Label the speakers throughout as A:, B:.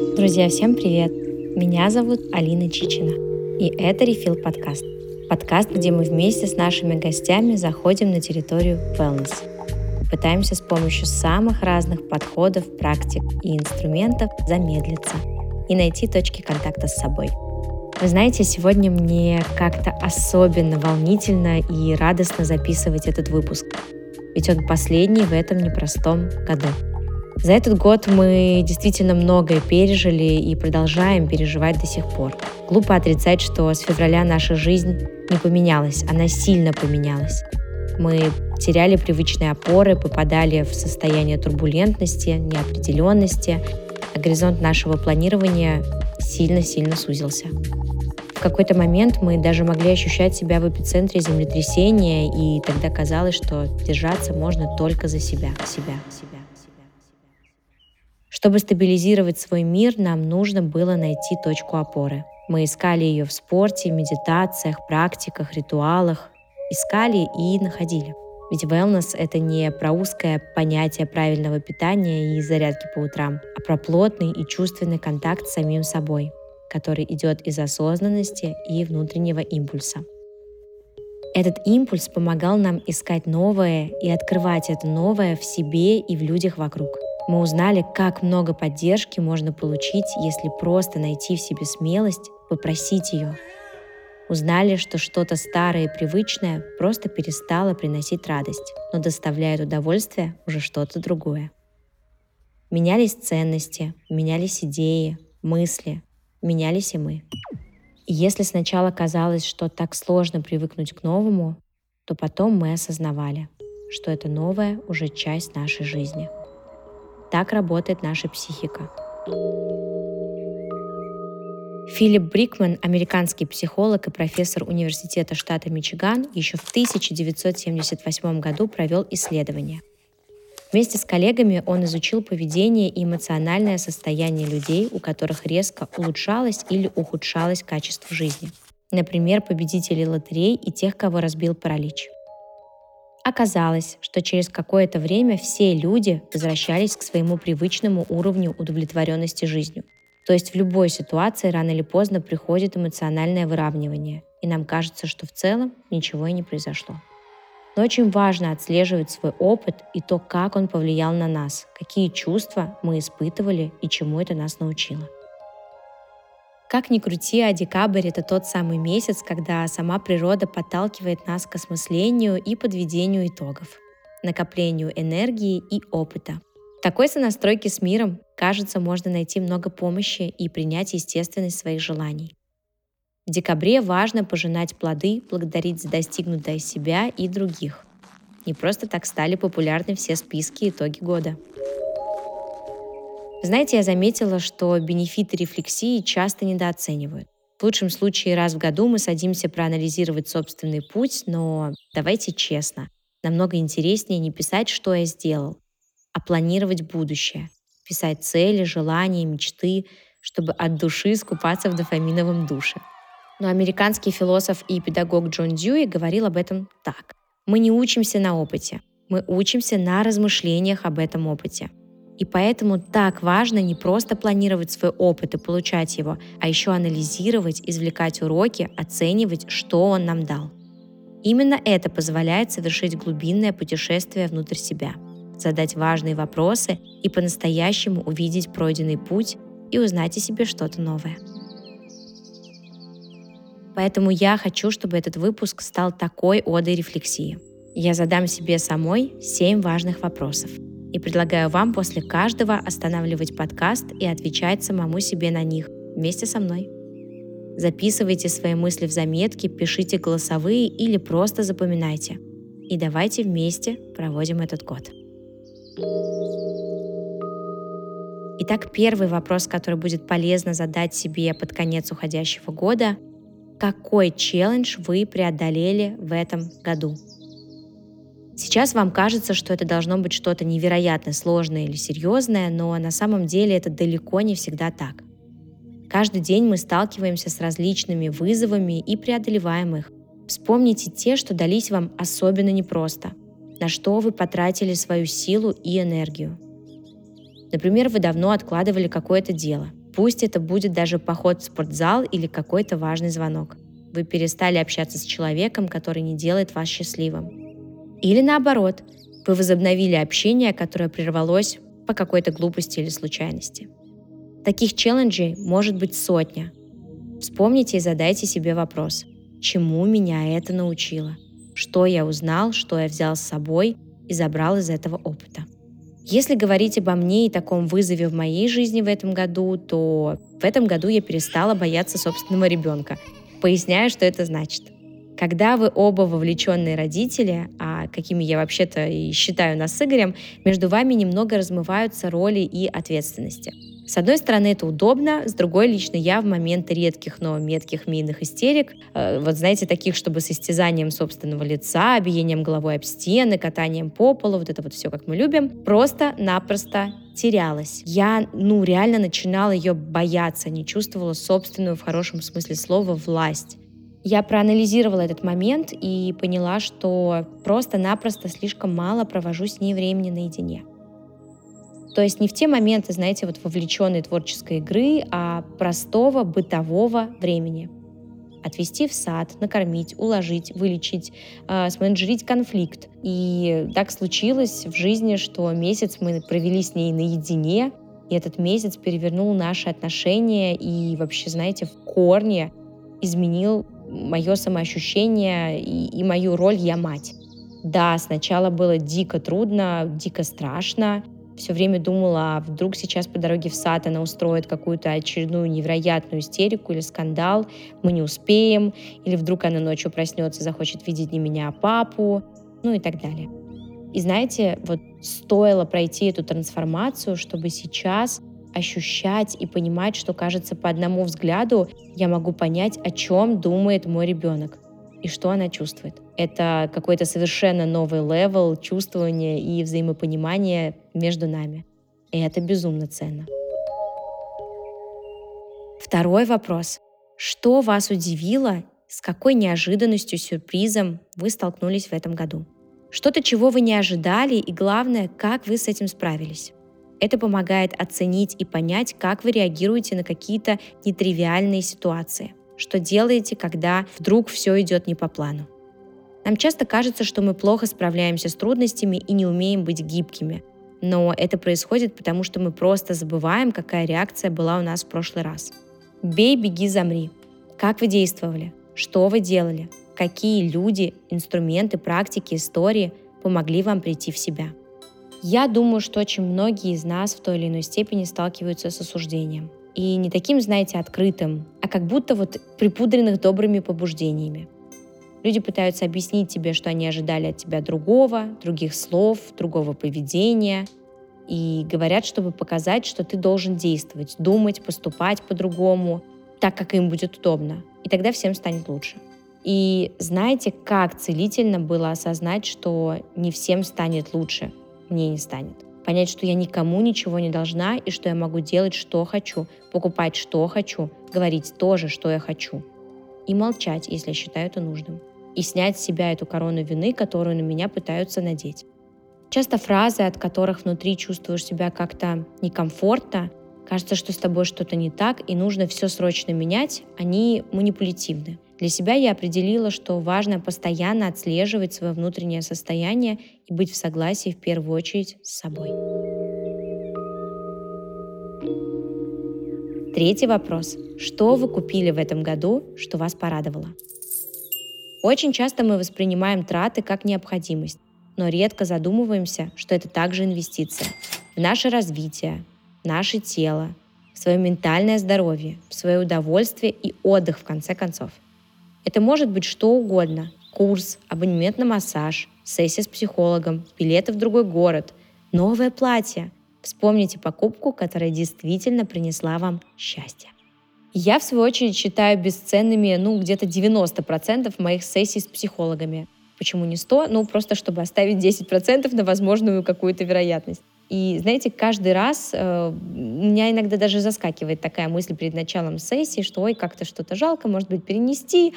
A: Друзья, всем привет! Меня зовут Алина Чичина, и это Refill подкаст. Подкаст, где мы вместе с нашими гостями заходим на территорию wellness. Пытаемся с помощью самых разных подходов, практик и инструментов замедлиться и найти точки контакта с собой. Вы знаете, сегодня мне как-то особенно волнительно и радостно записывать этот выпуск, ведь он последний в этом непростом году. За этот год мы действительно многое пережили и продолжаем переживать до сих пор. Глупо отрицать, что с февраля наша жизнь не поменялась, она сильно поменялась. Мы теряли привычные опоры, попадали в состояние турбулентности, неопределенности, а горизонт нашего планирования сильно-сильно сузился. В какой-то момент мы даже могли ощущать себя в эпицентре землетрясения, и тогда казалось, что держаться можно только за себя, себя, себя. Чтобы стабилизировать свой мир, нам нужно было найти точку опоры. Мы искали ее в спорте, медитациях, практиках, ритуалах. Искали и находили. Ведь wellness — это не про узкое понятие правильного питания и зарядки по утрам, а про плотный и чувственный контакт с самим собой, который идет из осознанности и внутреннего импульса. Этот импульс помогал нам искать новое и открывать это новое в себе и в людях вокруг — мы узнали, как много поддержки можно получить, если просто найти в себе смелость, попросить ее. Узнали, что что-то старое и привычное просто перестало приносить радость, но доставляет удовольствие уже что-то другое. Менялись ценности, менялись идеи, мысли, менялись и мы. И если сначала казалось, что так сложно привыкнуть к новому, то потом мы осознавали, что это новое уже часть нашей жизни – так работает наша психика. Филипп Брикман, американский психолог и профессор университета штата Мичиган, еще в 1978 году провел исследование. Вместе с коллегами он изучил поведение и эмоциональное состояние людей, у которых резко улучшалось или ухудшалось качество жизни. Например, победителей лотерей и тех, кого разбил паралич. Оказалось, что через какое-то время все люди возвращались к своему привычному уровню удовлетворенности жизнью. То есть в любой ситуации рано или поздно приходит эмоциональное выравнивание, и нам кажется, что в целом ничего и не произошло. Но очень важно отслеживать свой опыт и то, как он повлиял на нас, какие чувства мы испытывали и чему это нас научило. Как ни крути, а декабрь — это тот самый месяц, когда сама природа подталкивает нас к осмыслению и подведению итогов, накоплению энергии и опыта. В такой сонастройке с миром, кажется, можно найти много помощи и принять естественность своих желаний. В декабре важно пожинать плоды, благодарить за достигнутое себя и других. Не просто так стали популярны все списки итоги года. Знаете, я заметила, что бенефиты рефлексии часто недооценивают. В лучшем случае раз в году мы садимся проанализировать собственный путь, но давайте честно, намного интереснее не писать, что я сделал, а планировать будущее, писать цели, желания, мечты, чтобы от души искупаться в дофаминовом душе. Но американский философ и педагог Джон Дьюи говорил об этом так. Мы не учимся на опыте, мы учимся на размышлениях об этом опыте. И поэтому так важно не просто планировать свой опыт и получать его, а еще анализировать, извлекать уроки, оценивать, что он нам дал. Именно это позволяет совершить глубинное путешествие внутрь себя, задать важные вопросы и по-настоящему увидеть пройденный путь и узнать о себе что-то новое. Поэтому я хочу, чтобы этот выпуск стал такой одой рефлексии. Я задам себе самой семь важных вопросов – и предлагаю вам после каждого останавливать подкаст и отвечать самому себе на них вместе со мной. Записывайте свои мысли в заметки, пишите голосовые или просто запоминайте. И давайте вместе проводим этот год. Итак, первый вопрос, который будет полезно задать себе под конец уходящего года. Какой челлендж вы преодолели в этом году? Сейчас вам кажется, что это должно быть что-то невероятно сложное или серьезное, но на самом деле это далеко не всегда так. Каждый день мы сталкиваемся с различными вызовами и преодолеваем их. Вспомните те, что дались вам особенно непросто, на что вы потратили свою силу и энергию. Например, вы давно откладывали какое-то дело, Пусть это будет даже поход в спортзал или какой-то важный звонок. Вы перестали общаться с человеком, который не делает вас счастливым. Или наоборот, вы возобновили общение, которое прервалось по какой-то глупости или случайности. Таких челленджей может быть сотня. Вспомните и задайте себе вопрос, чему меня это научило? Что я узнал, что я взял с собой и забрал из этого опыта? Если говорить обо мне и таком вызове в моей жизни в этом году, то в этом году я перестала бояться собственного ребенка. Поясняю, что это значит. Когда вы оба вовлеченные родители, а какими я вообще-то и считаю нас с Игорем, между вами немного размываются роли и ответственности. С одной стороны, это удобно, с другой, лично я в момент редких, но метких мийных истерик, э, вот знаете, таких, чтобы с истязанием собственного лица, биением головой об стены, катанием по полу, вот это вот все, как мы любим, просто-напросто терялась. Я, ну, реально начинала ее бояться, не чувствовала собственную, в хорошем смысле слова, власть. Я проанализировала этот момент и поняла, что просто-напросто слишком мало провожу с ней времени наедине. То есть не в те моменты, знаете, вот вовлеченной творческой игры, а простого бытового времени. Отвести в сад, накормить, уложить, вылечить, э, сменеджерить конфликт. И так случилось в жизни, что месяц мы провели с ней наедине, и этот месяц перевернул наши отношения и вообще, знаете, в корне изменил мое самоощущение и, и мою роль «я мать». Да, сначала было дико трудно, дико страшно, все время думала, а вдруг сейчас по дороге в сад она устроит какую-то очередную невероятную истерику или скандал, мы не успеем, или вдруг она ночью проснется, захочет видеть не меня, а папу, ну и так далее. И знаете, вот стоило пройти эту трансформацию, чтобы сейчас ощущать и понимать, что, кажется, по одному взгляду я могу понять, о чем думает мой ребенок и что она чувствует. Это какой-то совершенно новый level чувствования и взаимопонимания между нами. И это безумно ценно. Второй вопрос. Что вас удивило, с какой неожиданностью, сюрпризом вы столкнулись в этом году? Что-то, чего вы не ожидали, и главное, как вы с этим справились. Это помогает оценить и понять, как вы реагируете на какие-то нетривиальные ситуации что делаете, когда вдруг все идет не по плану. Нам часто кажется, что мы плохо справляемся с трудностями и не умеем быть гибкими. Но это происходит потому, что мы просто забываем, какая реакция была у нас в прошлый раз. Бей, беги, замри. Как вы действовали? Что вы делали? Какие люди, инструменты, практики, истории помогли вам прийти в себя? Я думаю, что очень многие из нас в той или иной степени сталкиваются с осуждением. И не таким, знаете, открытым, а как будто вот припудренных добрыми побуждениями. Люди пытаются объяснить тебе, что они ожидали от тебя другого, других слов, другого поведения. И говорят, чтобы показать, что ты должен действовать, думать, поступать по-другому, так, как им будет удобно. И тогда всем станет лучше. И знаете, как целительно было осознать, что не всем станет лучше, мне не станет понять, что я никому ничего не должна и что я могу делать, что хочу, покупать, что хочу, говорить тоже, что я хочу. И молчать, если я считаю это нужным. И снять с себя эту корону вины, которую на меня пытаются надеть. Часто фразы, от которых внутри чувствуешь себя как-то некомфортно, кажется, что с тобой что-то не так и нужно все срочно менять, они манипулятивны. Для себя я определила, что важно постоянно отслеживать свое внутреннее состояние и быть в согласии в первую очередь с собой. Третий вопрос. Что вы купили в этом году, что вас порадовало? Очень часто мы воспринимаем траты как необходимость, но редко задумываемся, что это также инвестиция в наше развитие, в наше тело, в свое ментальное здоровье, в свое удовольствие и отдых в конце концов – это может быть что угодно. Курс, абонемент на массаж, сессия с психологом, билеты в другой город, новое платье. Вспомните покупку, которая действительно принесла вам счастье. Я, в свою очередь, считаю бесценными, ну, где-то 90% моих сессий с психологами. Почему не 100? Ну, просто чтобы оставить 10% на возможную какую-то вероятность. И, знаете, каждый раз э, у меня иногда даже заскакивает такая мысль перед началом сессии, что ой, как-то что-то жалко, может быть, перенести.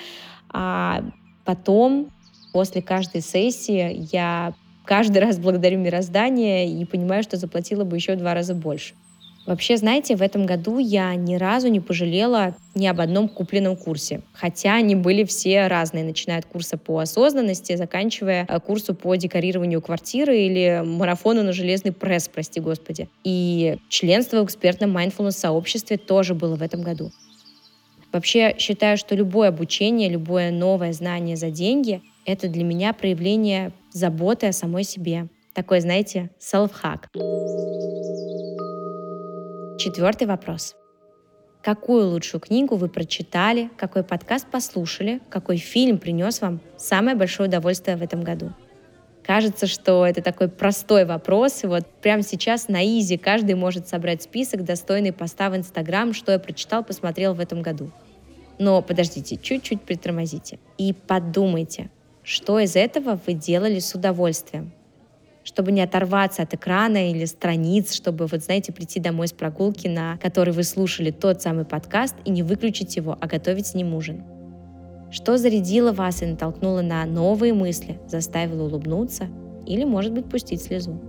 A: А потом, после каждой сессии, я каждый раз благодарю мироздание и понимаю, что заплатила бы еще в два раза больше. Вообще, знаете, в этом году я ни разу не пожалела ни об одном купленном курсе. Хотя они были все разные, начиная от курса по осознанности, заканчивая э, курсу по декорированию квартиры или марафону на железный пресс, прости господи. И членство в экспертном mindfulness сообществе тоже было в этом году. Вообще считаю, что любое обучение, любое новое знание за деньги — это для меня проявление заботы о самой себе. Такой, знаете, self-hack. Четвертый вопрос. Какую лучшую книгу вы прочитали, какой подкаст послушали, какой фильм принес вам самое большое удовольствие в этом году? Кажется, что это такой простой вопрос, и вот прямо сейчас на изи каждый может собрать список, достойный поста в Инстаграм, что я прочитал, посмотрел в этом году. Но подождите, чуть-чуть притормозите и подумайте, что из этого вы делали с удовольствием, чтобы не оторваться от экрана или страниц, чтобы, вот знаете, прийти домой с прогулки, на которой вы слушали тот самый подкаст, и не выключить его, а готовить с ним ужин. Что зарядило вас и натолкнуло на новые мысли, заставило улыбнуться или, может быть, пустить слезу?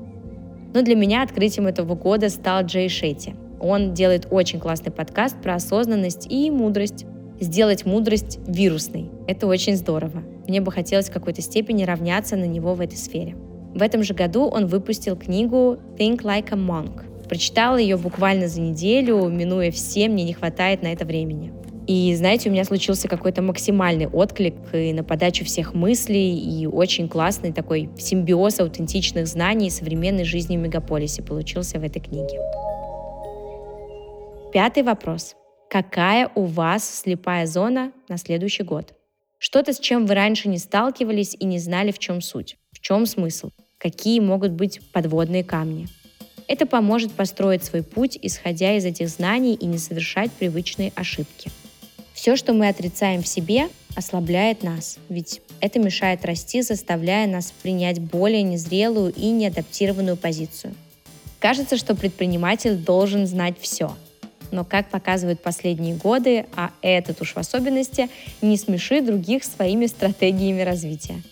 A: Но для меня открытием этого года стал Джей Шетти. Он делает очень классный подкаст про осознанность и мудрость. Сделать мудрость вирусной. Это очень здорово. Мне бы хотелось в какой-то степени равняться на него в этой сфере. В этом же году он выпустил книгу Think Like a Monk. Прочитала ее буквально за неделю, минуя все, мне не хватает на это времени. И знаете, у меня случился какой-то максимальный отклик и на подачу всех мыслей, и очень классный такой симбиоз аутентичных знаний и современной жизни в мегаполисе получился в этой книге. Пятый вопрос. Какая у вас слепая зона на следующий год? Что-то, с чем вы раньше не сталкивались и не знали, в чем суть, в чем смысл какие могут быть подводные камни. Это поможет построить свой путь, исходя из этих знаний и не совершать привычные ошибки. Все, что мы отрицаем в себе, ослабляет нас, ведь это мешает расти, заставляя нас принять более незрелую и неадаптированную позицию. Кажется, что предприниматель должен знать все. Но, как показывают последние годы, а этот уж в особенности, не смеши других своими стратегиями развития.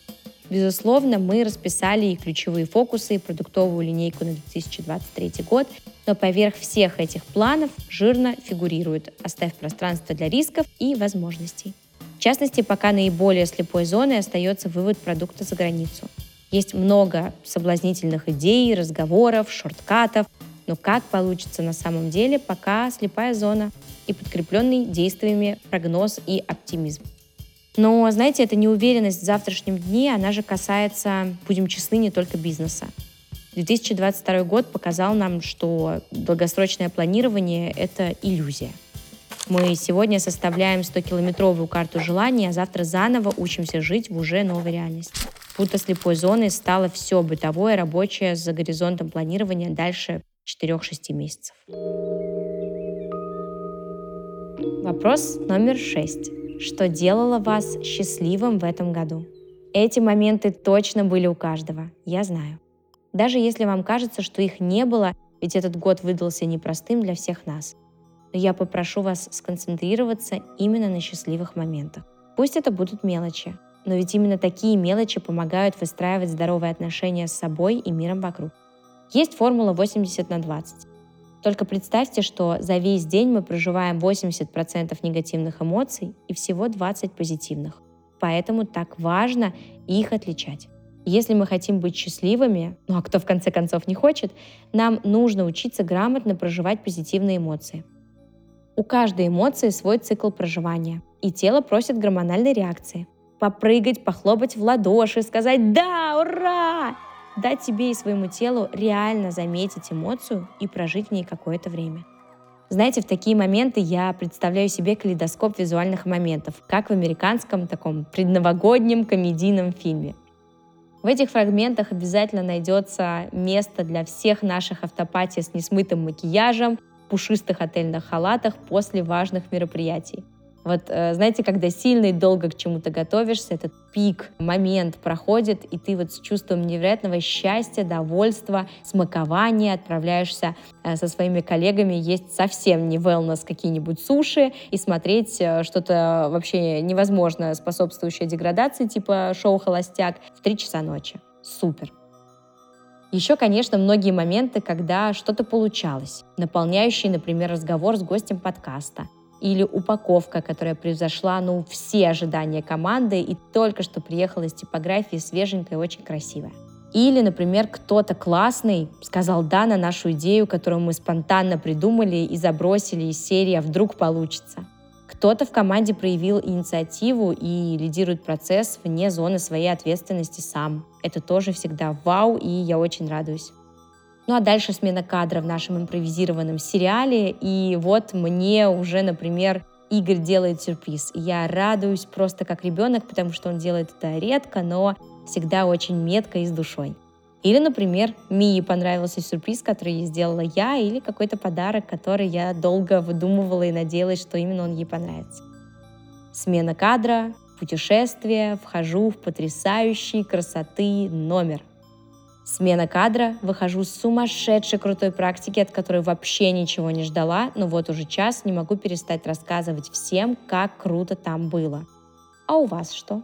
A: Безусловно, мы расписали и ключевые фокусы, и продуктовую линейку на 2023 год, но поверх всех этих планов жирно фигурирует «Оставь пространство для рисков и возможностей». В частности, пока наиболее слепой зоной остается вывод продукта за границу. Есть много соблазнительных идей, разговоров, шорткатов, но как получится на самом деле, пока слепая зона и подкрепленный действиями прогноз и оптимизм. Но, знаете, эта неуверенность в завтрашнем дне, она же касается, будем честны, не только бизнеса. 2022 год показал нам, что долгосрочное планирование — это иллюзия. Мы сегодня составляем 100-километровую карту желаний, а завтра заново учимся жить в уже новой реальности. Будто слепой зоной стало все бытовое, рабочее за горизонтом планирования дальше 4-6 месяцев. Вопрос номер шесть что делало вас счастливым в этом году. Эти моменты точно были у каждого, я знаю. Даже если вам кажется, что их не было, ведь этот год выдался непростым для всех нас. Но я попрошу вас сконцентрироваться именно на счастливых моментах. Пусть это будут мелочи, но ведь именно такие мелочи помогают выстраивать здоровые отношения с собой и миром вокруг. Есть формула 80 на 20. Только представьте, что за весь день мы проживаем 80% негативных эмоций и всего 20 позитивных. Поэтому так важно их отличать. Если мы хотим быть счастливыми, ну а кто в конце концов не хочет, нам нужно учиться грамотно проживать позитивные эмоции. У каждой эмоции свой цикл проживания, и тело просит гормональной реакции. Попрыгать, похлопать в ладоши, сказать «Да, ура!» Дать себе и своему телу реально заметить эмоцию и прожить в ней какое-то время. Знаете, в такие моменты я представляю себе калейдоскоп визуальных моментов, как в американском таком предновогоднем комедийном фильме. В этих фрагментах обязательно найдется место для всех наших автопатий с несмытым макияжем, пушистых отельных халатах после важных мероприятий. Вот э, знаете, когда сильно и долго к чему-то готовишься, этот пик, момент проходит, и ты вот с чувством невероятного счастья, довольства, смакования отправляешься э, со своими коллегами есть совсем не wellness какие-нибудь суши и смотреть э, что-то вообще невозможно способствующее деградации, типа шоу «Холостяк» в 3 часа ночи. Супер! Еще, конечно, многие моменты, когда что-то получалось, наполняющие, например, разговор с гостем подкаста, или упаковка, которая превзошла, ну, все ожидания команды и только что приехала из типографии свеженькая и очень красивая. Или, например, кто-то классный сказал «да» на нашу идею, которую мы спонтанно придумали и забросили из серии «а вдруг получится». Кто-то в команде проявил инициативу и лидирует процесс вне зоны своей ответственности сам. Это тоже всегда вау, и я очень радуюсь. Ну а дальше смена кадра в нашем импровизированном сериале. И вот мне уже, например, Игорь делает сюрприз. я радуюсь просто как ребенок, потому что он делает это редко, но всегда очень метко и с душой. Или, например, Мии понравился сюрприз, который ей сделала я, или какой-то подарок, который я долго выдумывала и надеялась, что именно он ей понравится. Смена кадра, путешествие, вхожу в потрясающий красоты номер. Смена кадра, выхожу с сумасшедшей крутой практики, от которой вообще ничего не ждала, но вот уже час не могу перестать рассказывать всем, как круто там было. А у вас что?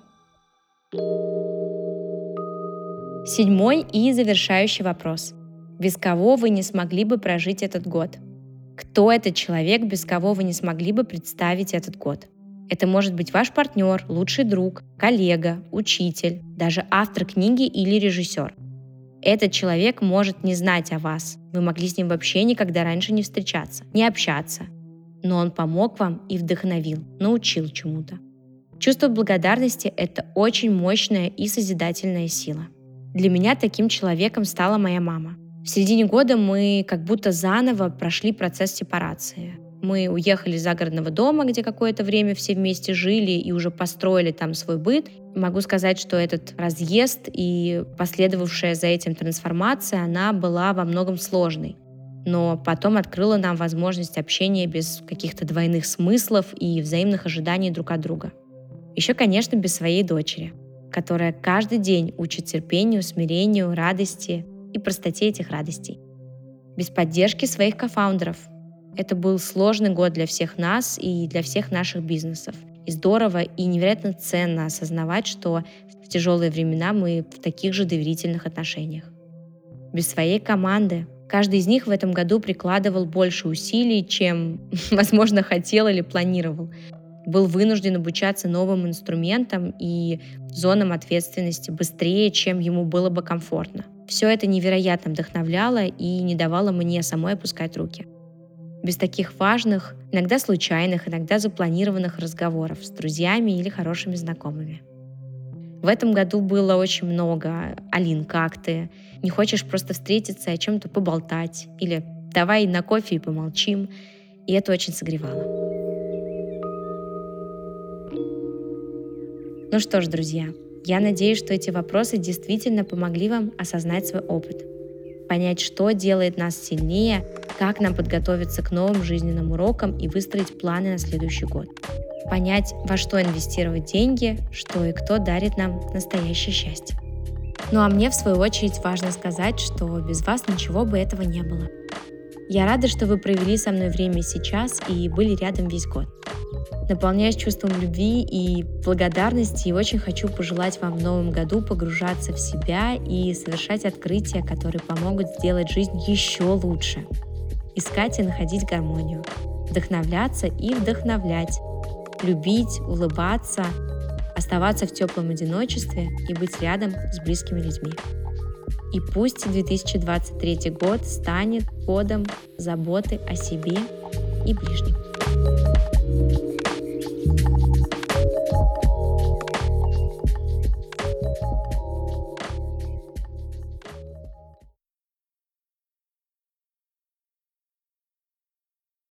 A: Седьмой и завершающий вопрос. Без кого вы не смогли бы прожить этот год? Кто этот человек, без кого вы не смогли бы представить этот год? Это может быть ваш партнер, лучший друг, коллега, учитель, даже автор книги или режиссер. Этот человек может не знать о вас. Вы могли с ним вообще никогда раньше не встречаться, не общаться. Но он помог вам и вдохновил, научил чему-то. Чувство благодарности – это очень мощная и созидательная сила – для меня таким человеком стала моя мама. В середине года мы как будто заново прошли процесс сепарации. Мы уехали из загородного дома, где какое-то время все вместе жили и уже построили там свой быт. Могу сказать, что этот разъезд и последовавшая за этим трансформация, она была во многом сложной. Но потом открыла нам возможность общения без каких-то двойных смыслов и взаимных ожиданий друг от друга. Еще, конечно, без своей дочери – которая каждый день учит терпению, смирению, радости и простоте этих радостей. Без поддержки своих кофаундеров. Это был сложный год для всех нас и для всех наших бизнесов. И здорово и невероятно ценно осознавать, что в тяжелые времена мы в таких же доверительных отношениях. Без своей команды каждый из них в этом году прикладывал больше усилий, чем, возможно, хотел или планировал был вынужден обучаться новым инструментам и зонам ответственности быстрее, чем ему было бы комфортно. Все это невероятно вдохновляло и не давало мне самой опускать руки. Без таких важных, иногда случайных, иногда запланированных разговоров с друзьями или хорошими знакомыми. В этом году было очень много «Алин, как ты?» «Не хочешь просто встретиться и о чем-то поболтать?» или «Давай на кофе и помолчим?» И это очень согревало. Ну что ж, друзья, я надеюсь, что эти вопросы действительно помогли вам осознать свой опыт, понять, что делает нас сильнее, как нам подготовиться к новым жизненным урокам и выстроить планы на следующий год. Понять, во что инвестировать деньги, что и кто дарит нам настоящее счастье. Ну а мне, в свою очередь, важно сказать, что без вас ничего бы этого не было. Я рада, что вы провели со мной время сейчас и были рядом весь год наполняюсь чувством любви и благодарности и очень хочу пожелать вам в новом году погружаться в себя и совершать открытия, которые помогут сделать жизнь еще лучше. Искать и находить гармонию, вдохновляться и вдохновлять, любить, улыбаться, оставаться в теплом одиночестве и быть рядом с близкими людьми. И пусть 2023 год станет годом заботы о себе и ближних.